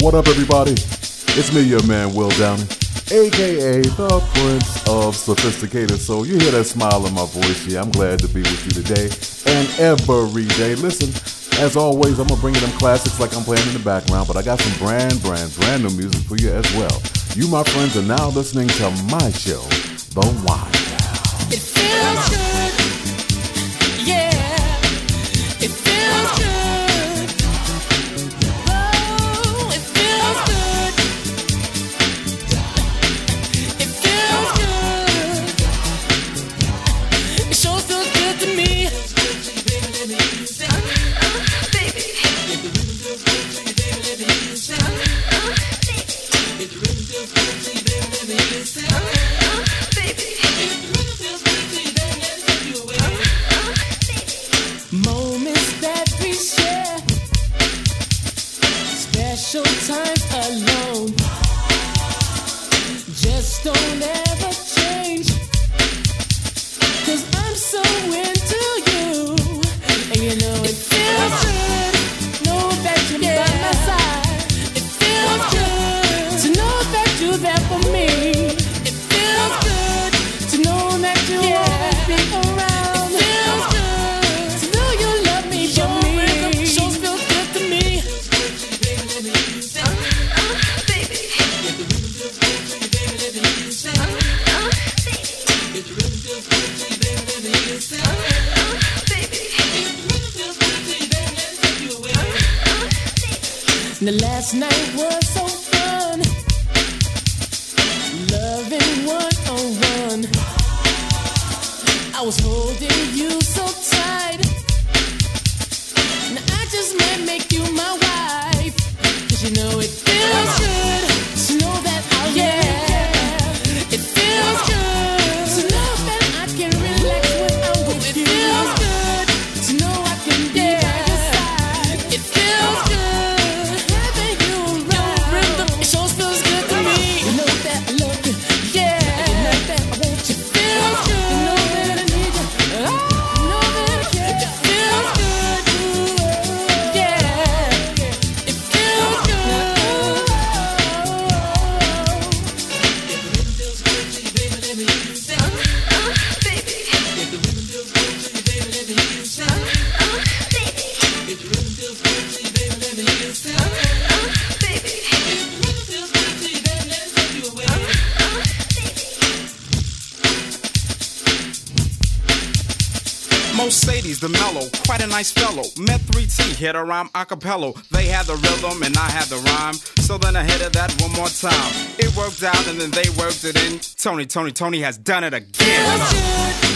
What up, everybody? It's me, your man, Will Downing, aka the Prince of Sophisticated. So you hear that smile in my voice here. I'm glad to be with you today and every day. Listen, as always, I'm gonna bring you them classics like I'm playing in the background, but I got some brand, brand, brand new music for you as well. You, my friends, are now listening to my show, The Wild. I was holding you so tight. Hit a rhyme a cappella. They had the rhythm and I had the rhyme. So then I hit it that one more time. It worked out and then they worked it in. Tony, Tony, Tony has done it again.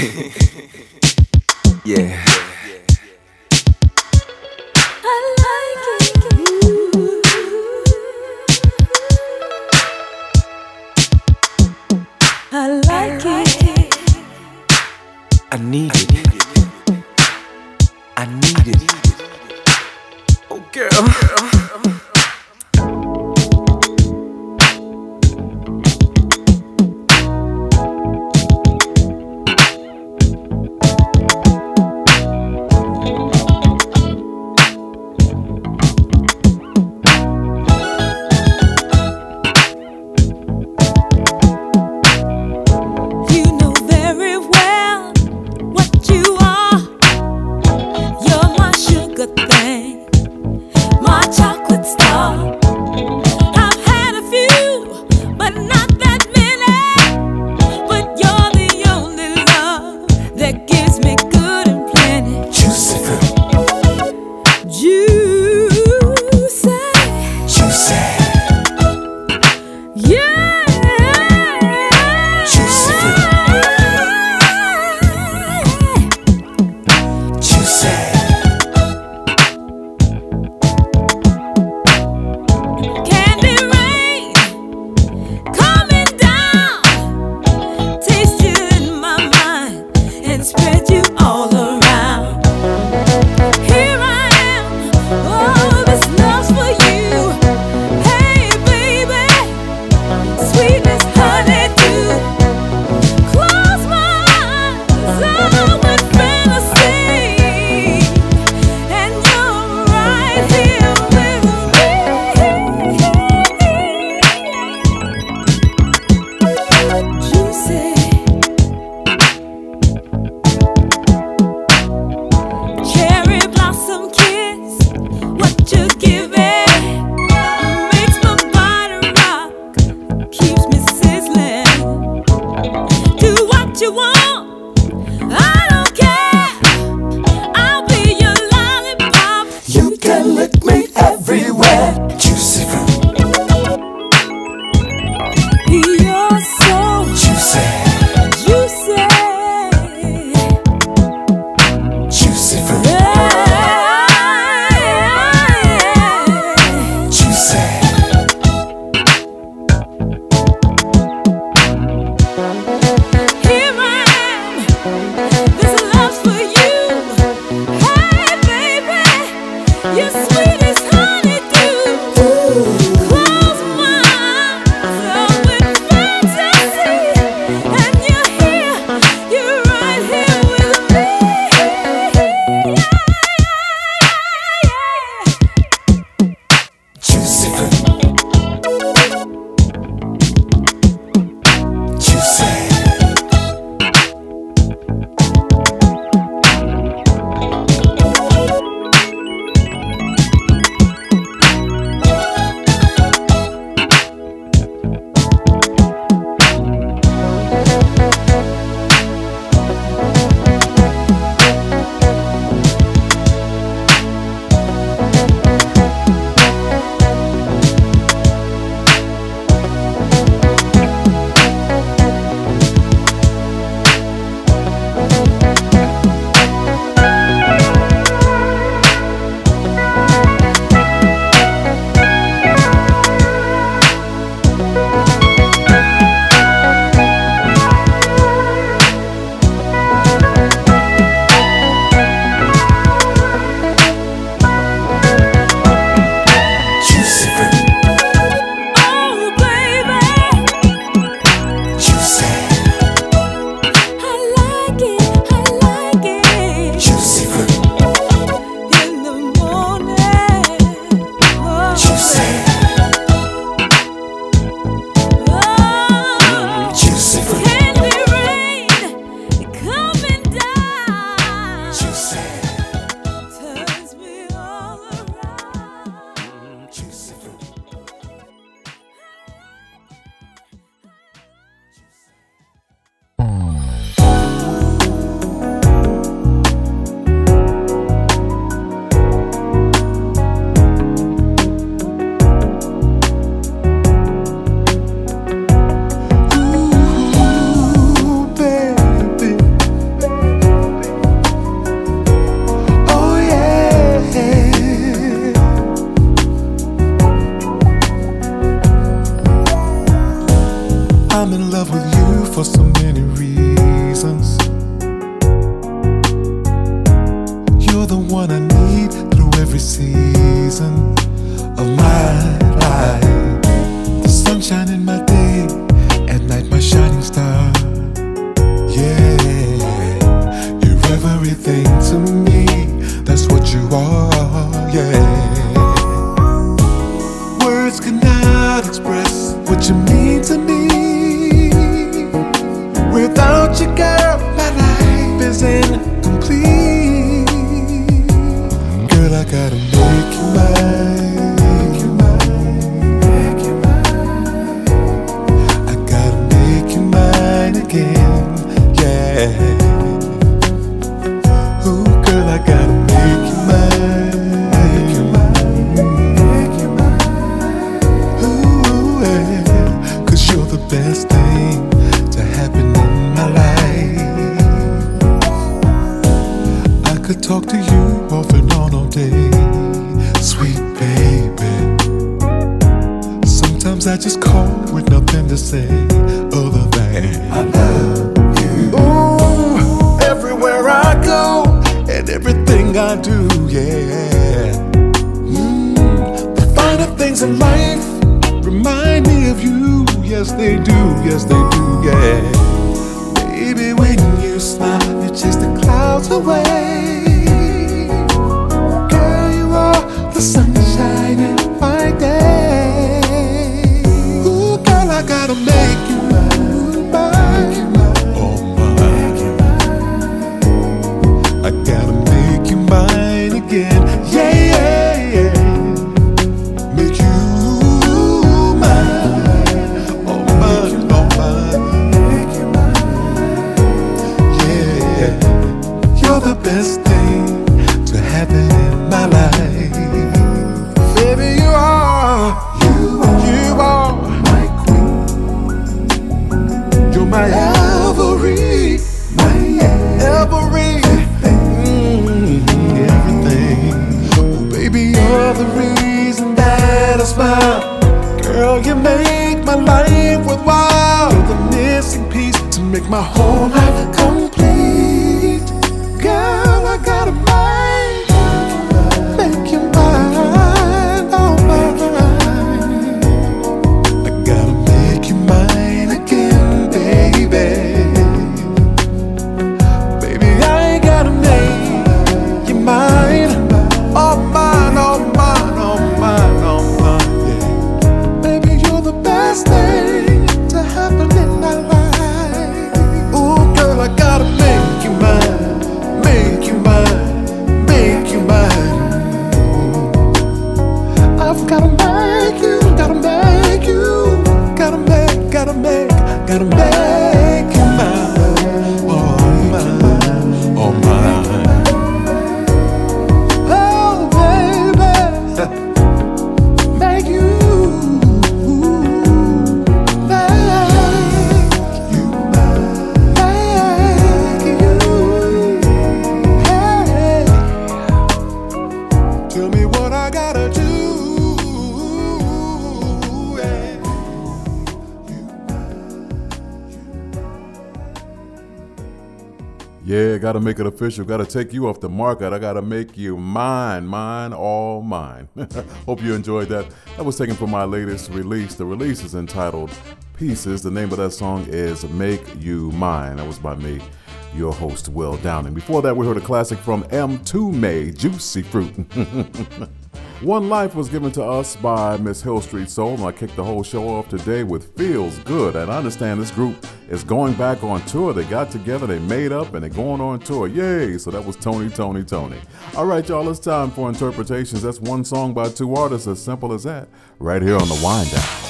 good cannot express what you mean to me. Without you, girl, my life is incomplete. Girl, I gotta make you mine. yes they do, yes they do, yeah. my whole life. Make it official. Gotta take you off the market. I gotta make you mine, mine, all mine. Hope you enjoyed that. That was taken from my latest release. The release is entitled Pieces. The name of that song is Make You Mine. That was by me, your host, Will Downing. Before that, we heard a classic from Mtume, Juicy Fruit. One Life was given to us by Miss Hil St. Soul, and I kicked the whole show off today with Feels Good. And I understand this group is going back on tour. They got together, they made up, and they're going on tour. Yay! So that was Tony, Toni, Toné. All right, y'all, it's time for interpretations. That's one song by two artists, as simple as that, right here on the Wind Down.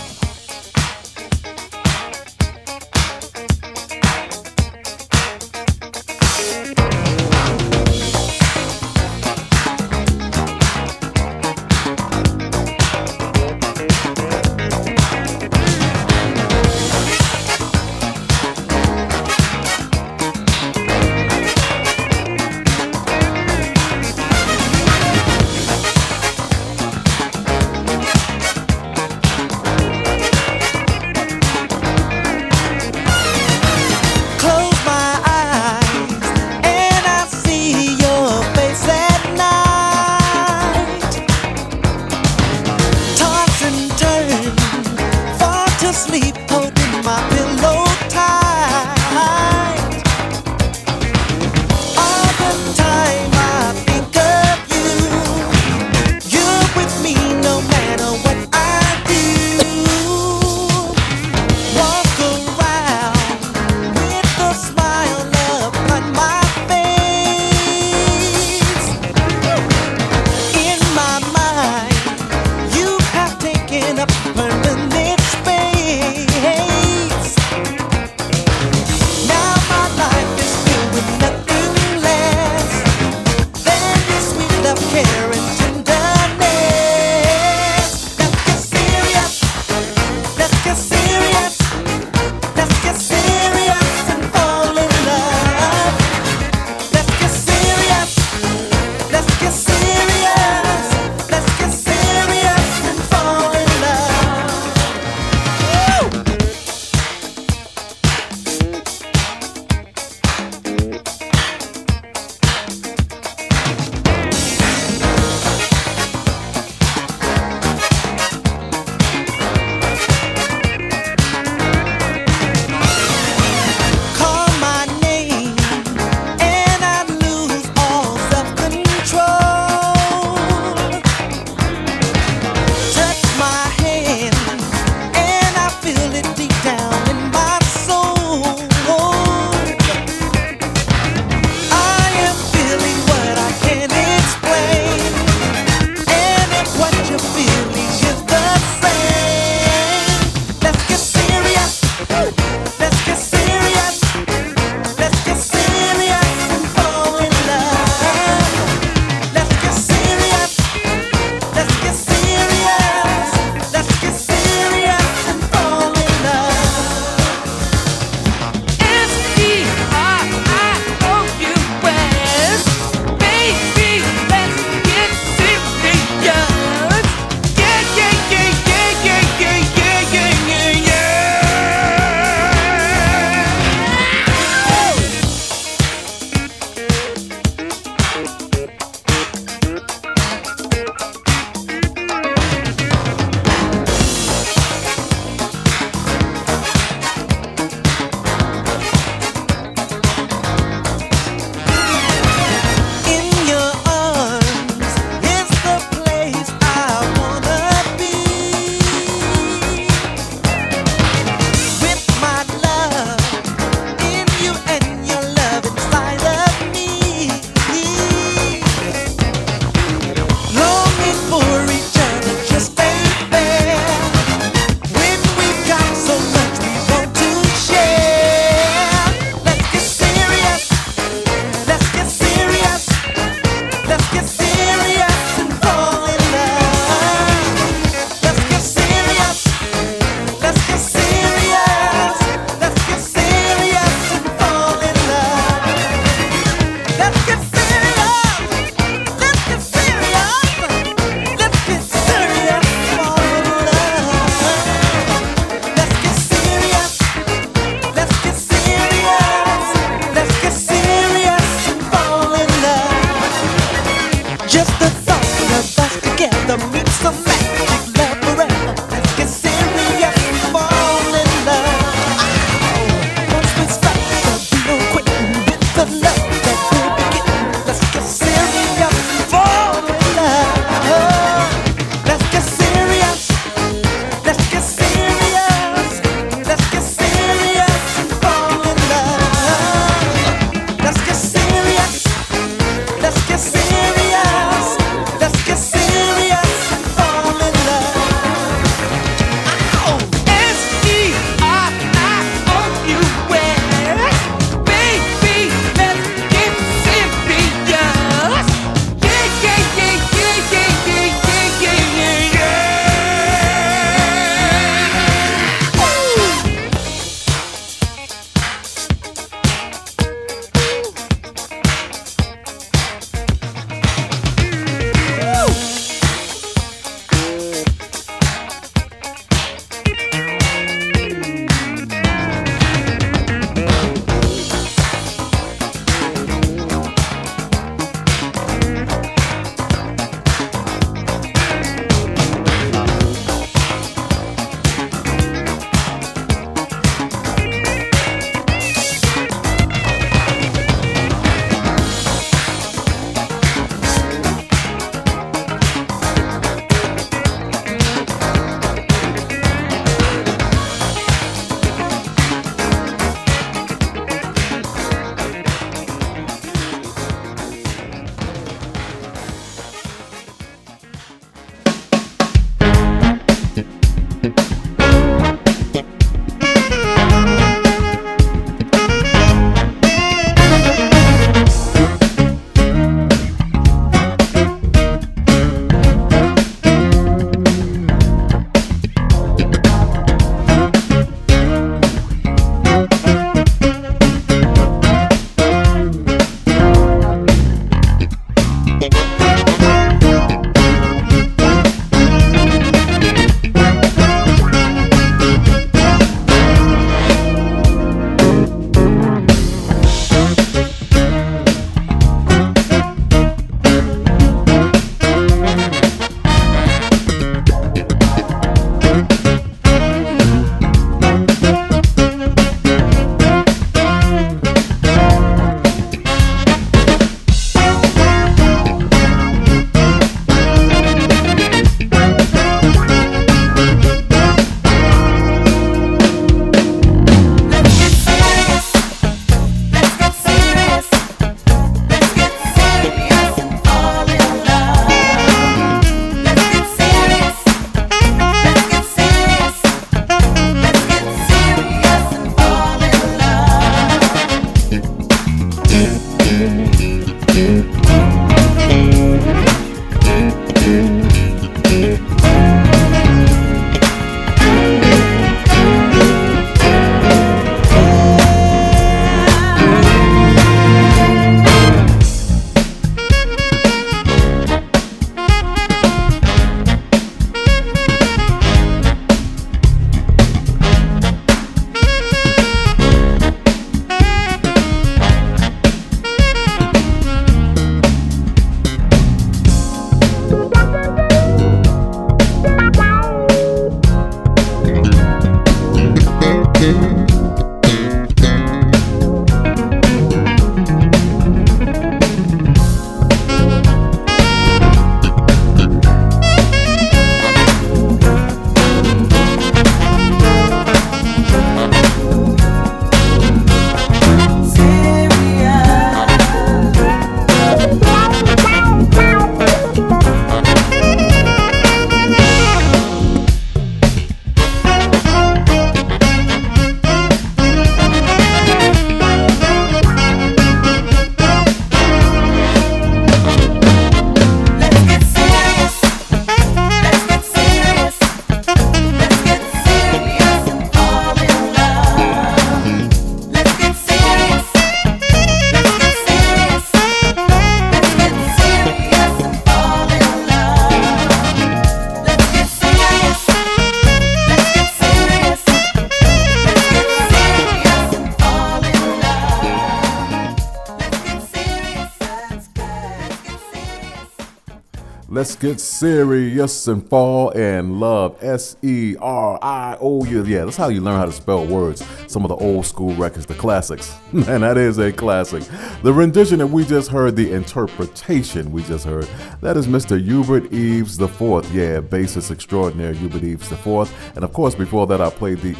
Let's get serious and fall in love. S E R I O U. Yeah, that's how you learn how to spell words. Some of the old school records, the classics. And that is a classic. The rendition that we just heard, the interpretation we just heard, that is Mr. Hubert the Fourth. Yeah, bassist extraordinaire Hubert the Fourth. And of course, before that, I played the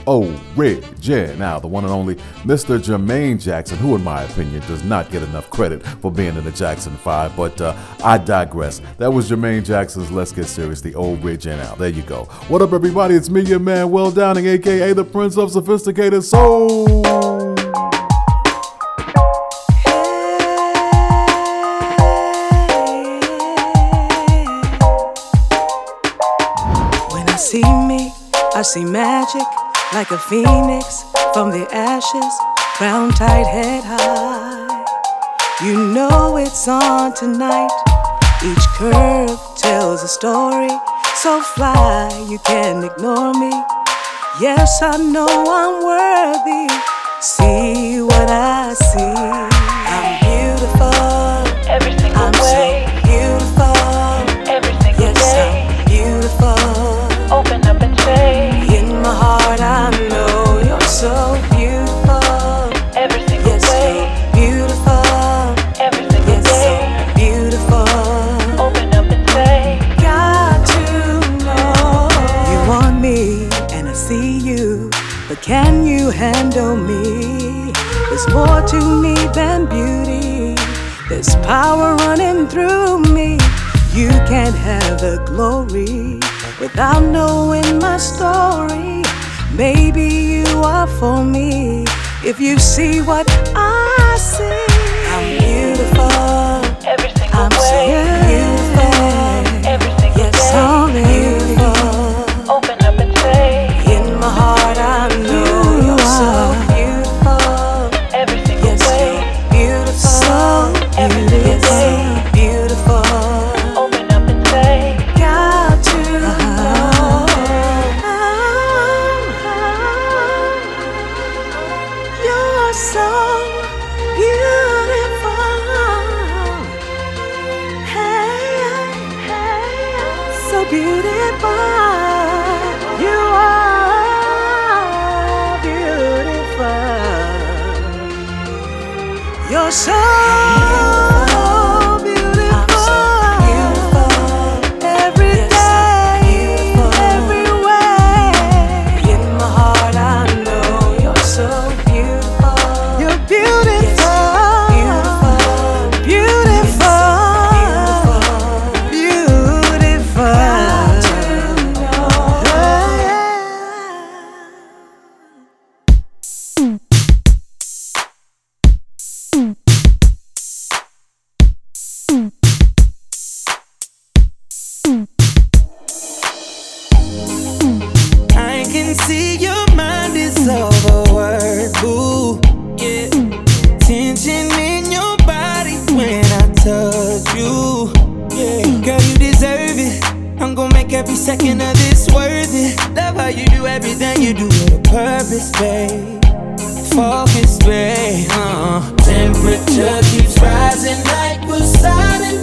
now the one and only Mr. Jermaine Jackson, who, in my opinion, does not get enough credit for being in the Jackson Five. But uh, I digress. That was Jermaine Jackson's Let's Get Serious, the old Ridge and Out. There you go. What up, everybody? It's me, your man, Will Downing, aka the Prince of Sophisticated Soul. When I see me, I see magic like a phoenix from the ashes, crown tight, head high. You know it's on tonight. Each curve tells a story, so fly you can't ignore me. Yes, I know I'm worthy. See what I see. Handle me? There's more to me than beauty. There's power running through me. You can't have the glory without knowing my story. Maybe you are for me if you see what I see. I'm beautiful. every single I'm so beautiful. every single Yes, day. Second of this worth it. Love how you do everything you do with a purpose, babe. Focus, babe. Uh. Temperature keeps rising like Poseidon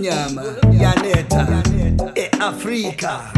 lonyama yanetha eafrika.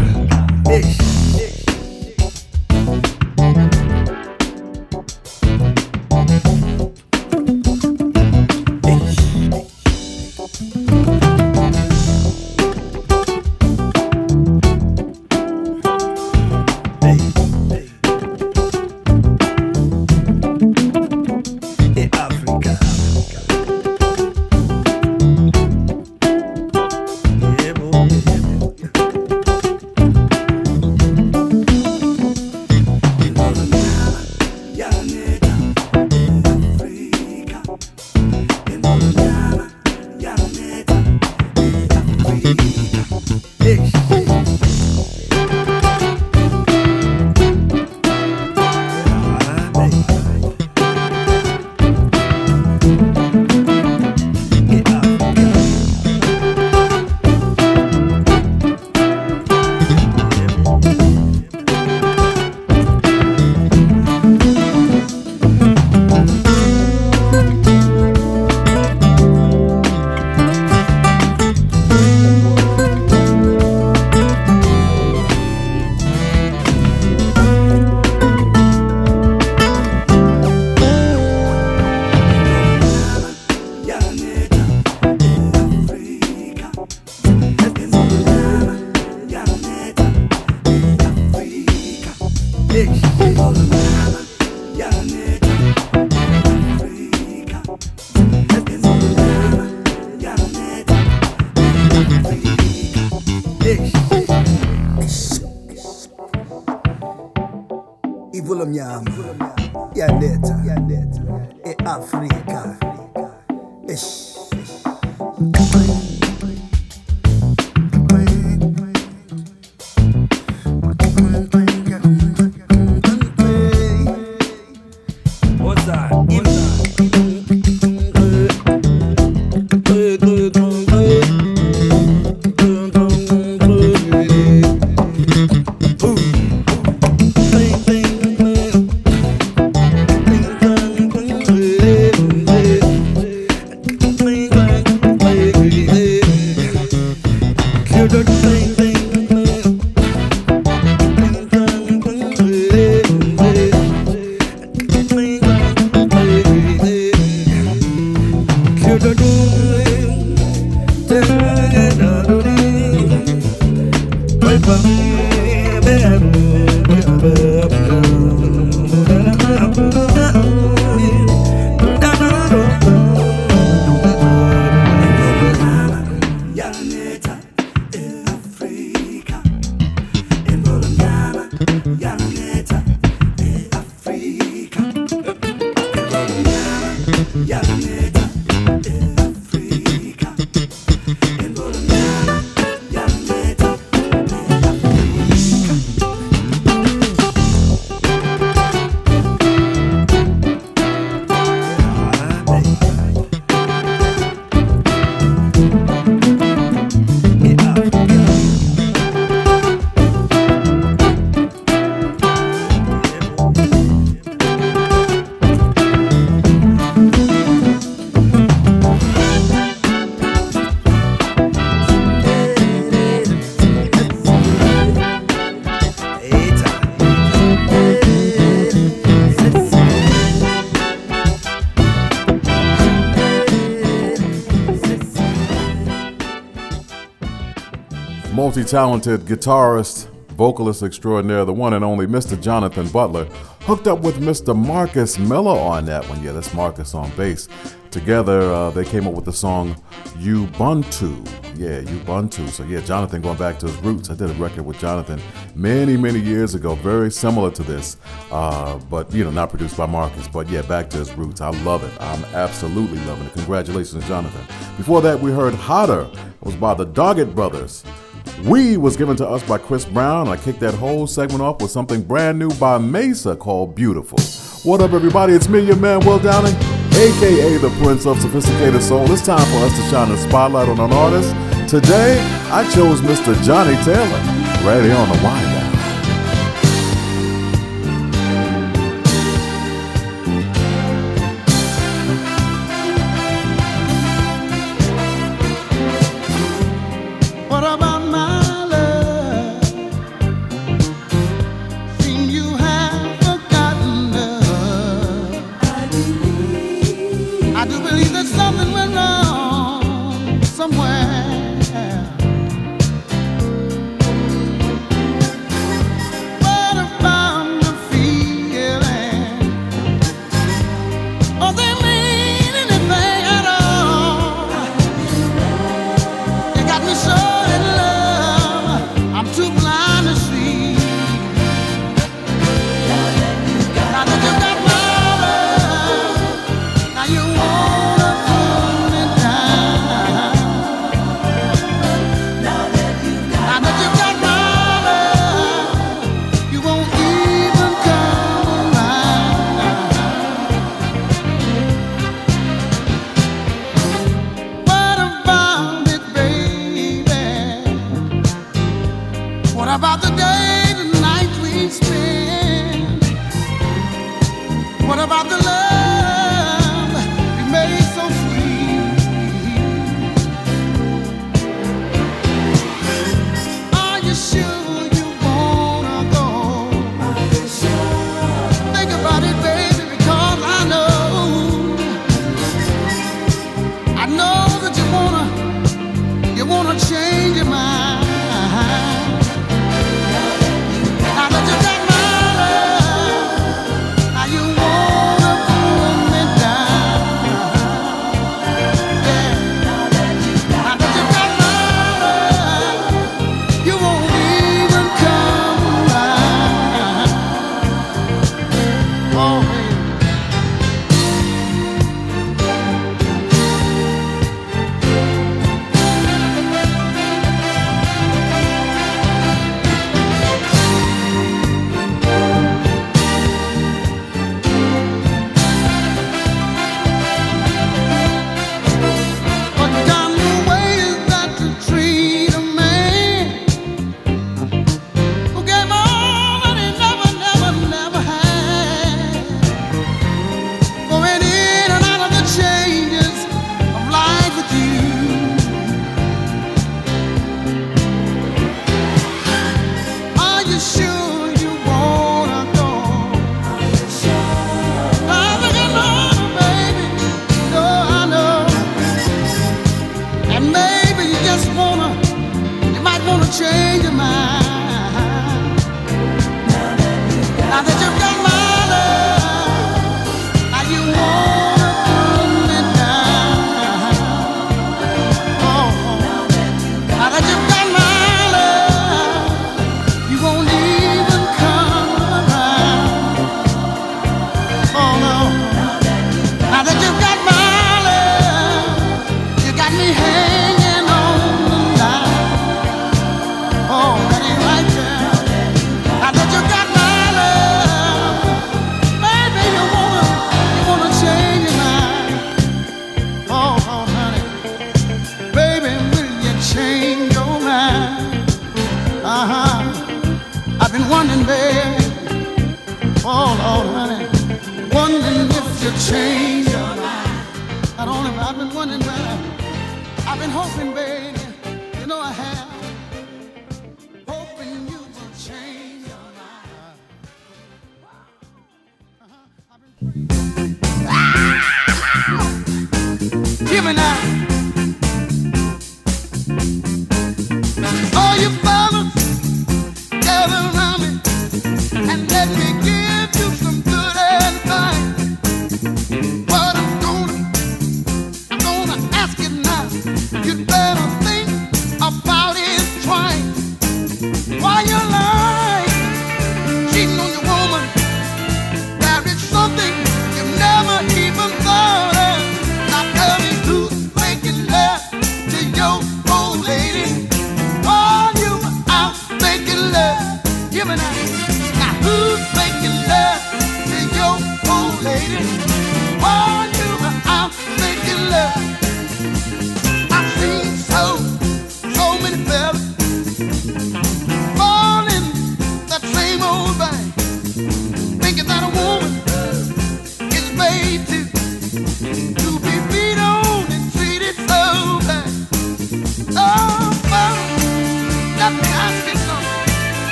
Talented guitarist, vocalist extraordinaire, the one and only Mr. Jonathan Butler, hooked up with Mr. Marcus Miller on that one. Yeah, that's Marcus on bass. Together, uh, they came up with the song Ubuntu. Yeah, Ubuntu. So, yeah, Jonathan going back to his roots. I did a record with Jonathan many, many years ago, very similar to this, uh, but, you know, not produced by Marcus. But, yeah, back to his roots. I love it. I'm absolutely loving it. Congratulations, Jonathan. Before that, we heard Hotter. It was by the Doggett Brothers. We was given to us by Chris Brown. I kicked that whole segment off with something brand new by Maysa called Beautiful. What up, everybody? It's me, your man, Will Downing, aka the Prince of Sophisticated Soul. It's time for us to shine a spotlight on an artist. Today, I chose Mr. Johnnie Taylor, right here on the wind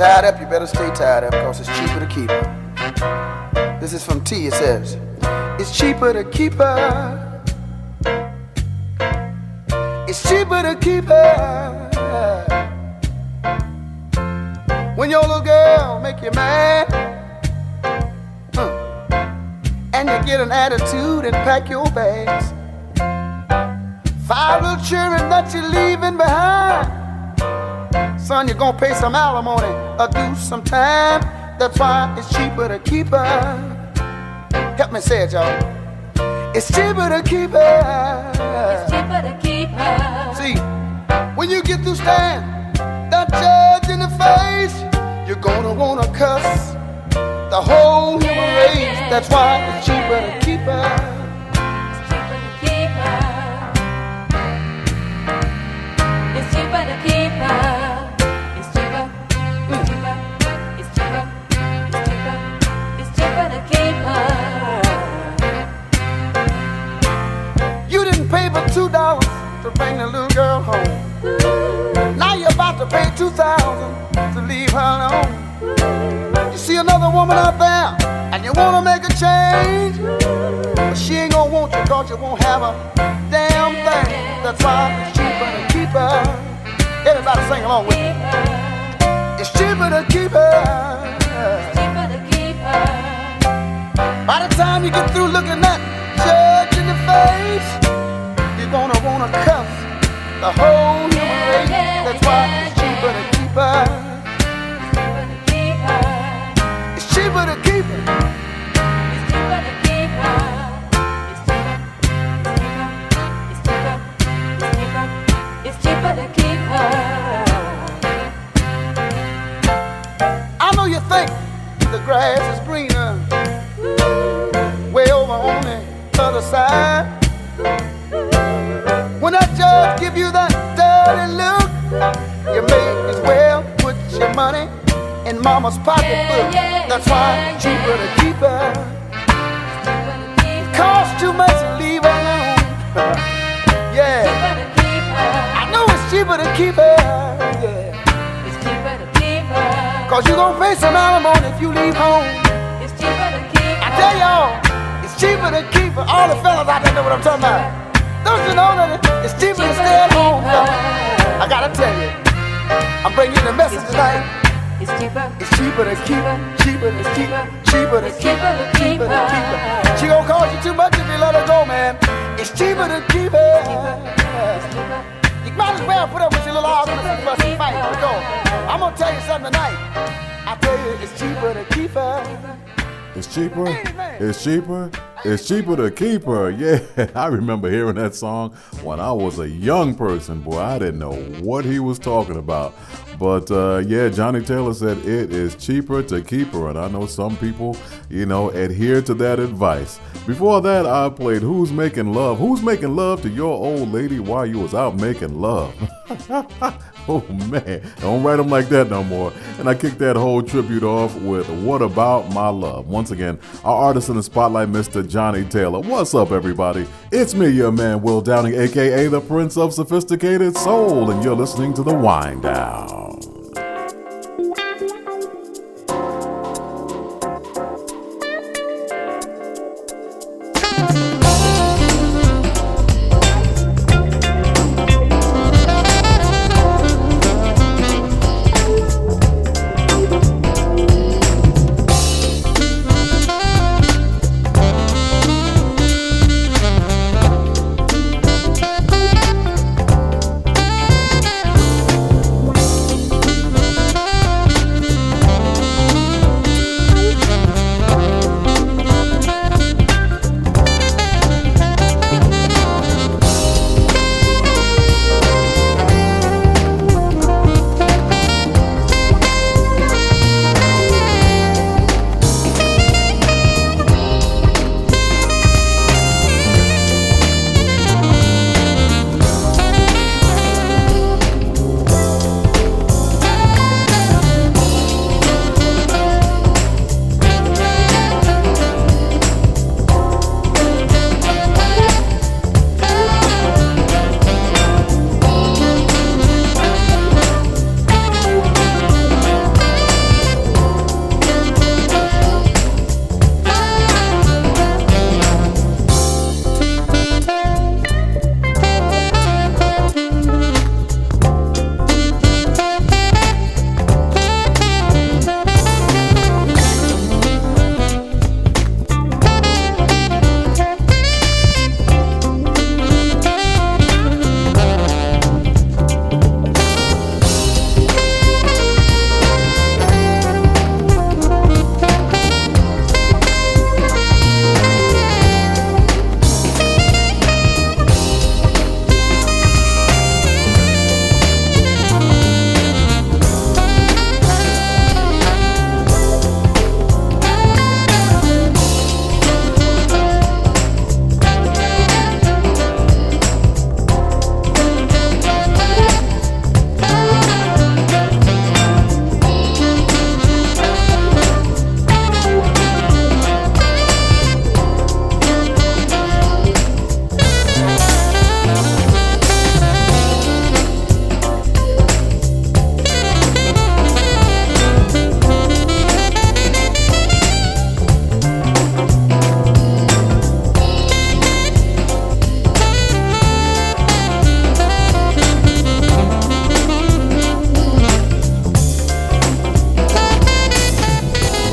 tied up, you better stay tied up because it's cheaper to keep her. This is from T. It says, It's cheaper to keep her. It's cheaper to keep her. When your little girl make you mad, and you get an attitude and pack your bags. Five little children that you're leaving behind. Son, you're gonna pay some alimony or do some time. That's why it's cheaper to keep her. Help me say it, y'all. It's cheaper to keep her. It's cheaper to keep her. See, when you get through staring that judge in the face, you're gonna wanna cuss the whole human race. That's why it's cheaper to keep her. Pay but two dollars to bring the little girl home. Now you're about to pay two thousand to leave her alone. You see another woman out there and you wanna make a change. But she ain't gonna want you cause you won't have a damn thing. That's why it's cheaper to keep her. Everybody sing along with me. It's cheaper to keep her. Cheaper to keep her. By the time you get through looking that judge in the face, gonna wanna cuff the whole human race. That's why it's cheaper to keep her. It's cheaper to keep her. Yeah, I remember hearing that song when I was a young person. Boy, I didn't know what he was talking about. But uh, yeah, Johnnie Taylor said it is cheaper to keep her. And I know some people, you know, adhere to that advice. Before that, I played Who's Making Love? Who's Making Love to Your Old Lady While You Was Out Making Love? oh man, don't write them like that no more. And I kicked that whole tribute off with What About My Love? Once again, our artist in the spotlight, Mr. Johnnie Taylor. What's up, everybody? It's me, your man, Will Downing, aka the Prince of Sophisticated Soul, and you're listening to The Wind Down.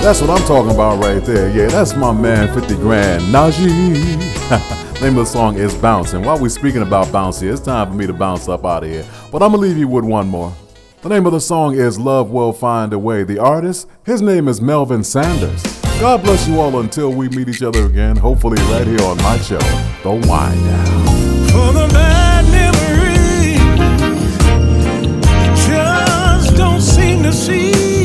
That's what I'm talking about right there. Yeah, that's my man 50 Grand, Najee. Name of the song is Bouncing. While we're speaking about bouncy, it's time for me to bounce up out of here. But I'm gonna leave you with one more. The name of the song is Love Will Find a Way. The artist, his name is Melvin Sanders. God bless you all until we meet each other again, hopefully right here on my show, The Wind Down. For the bad just don't seem to see.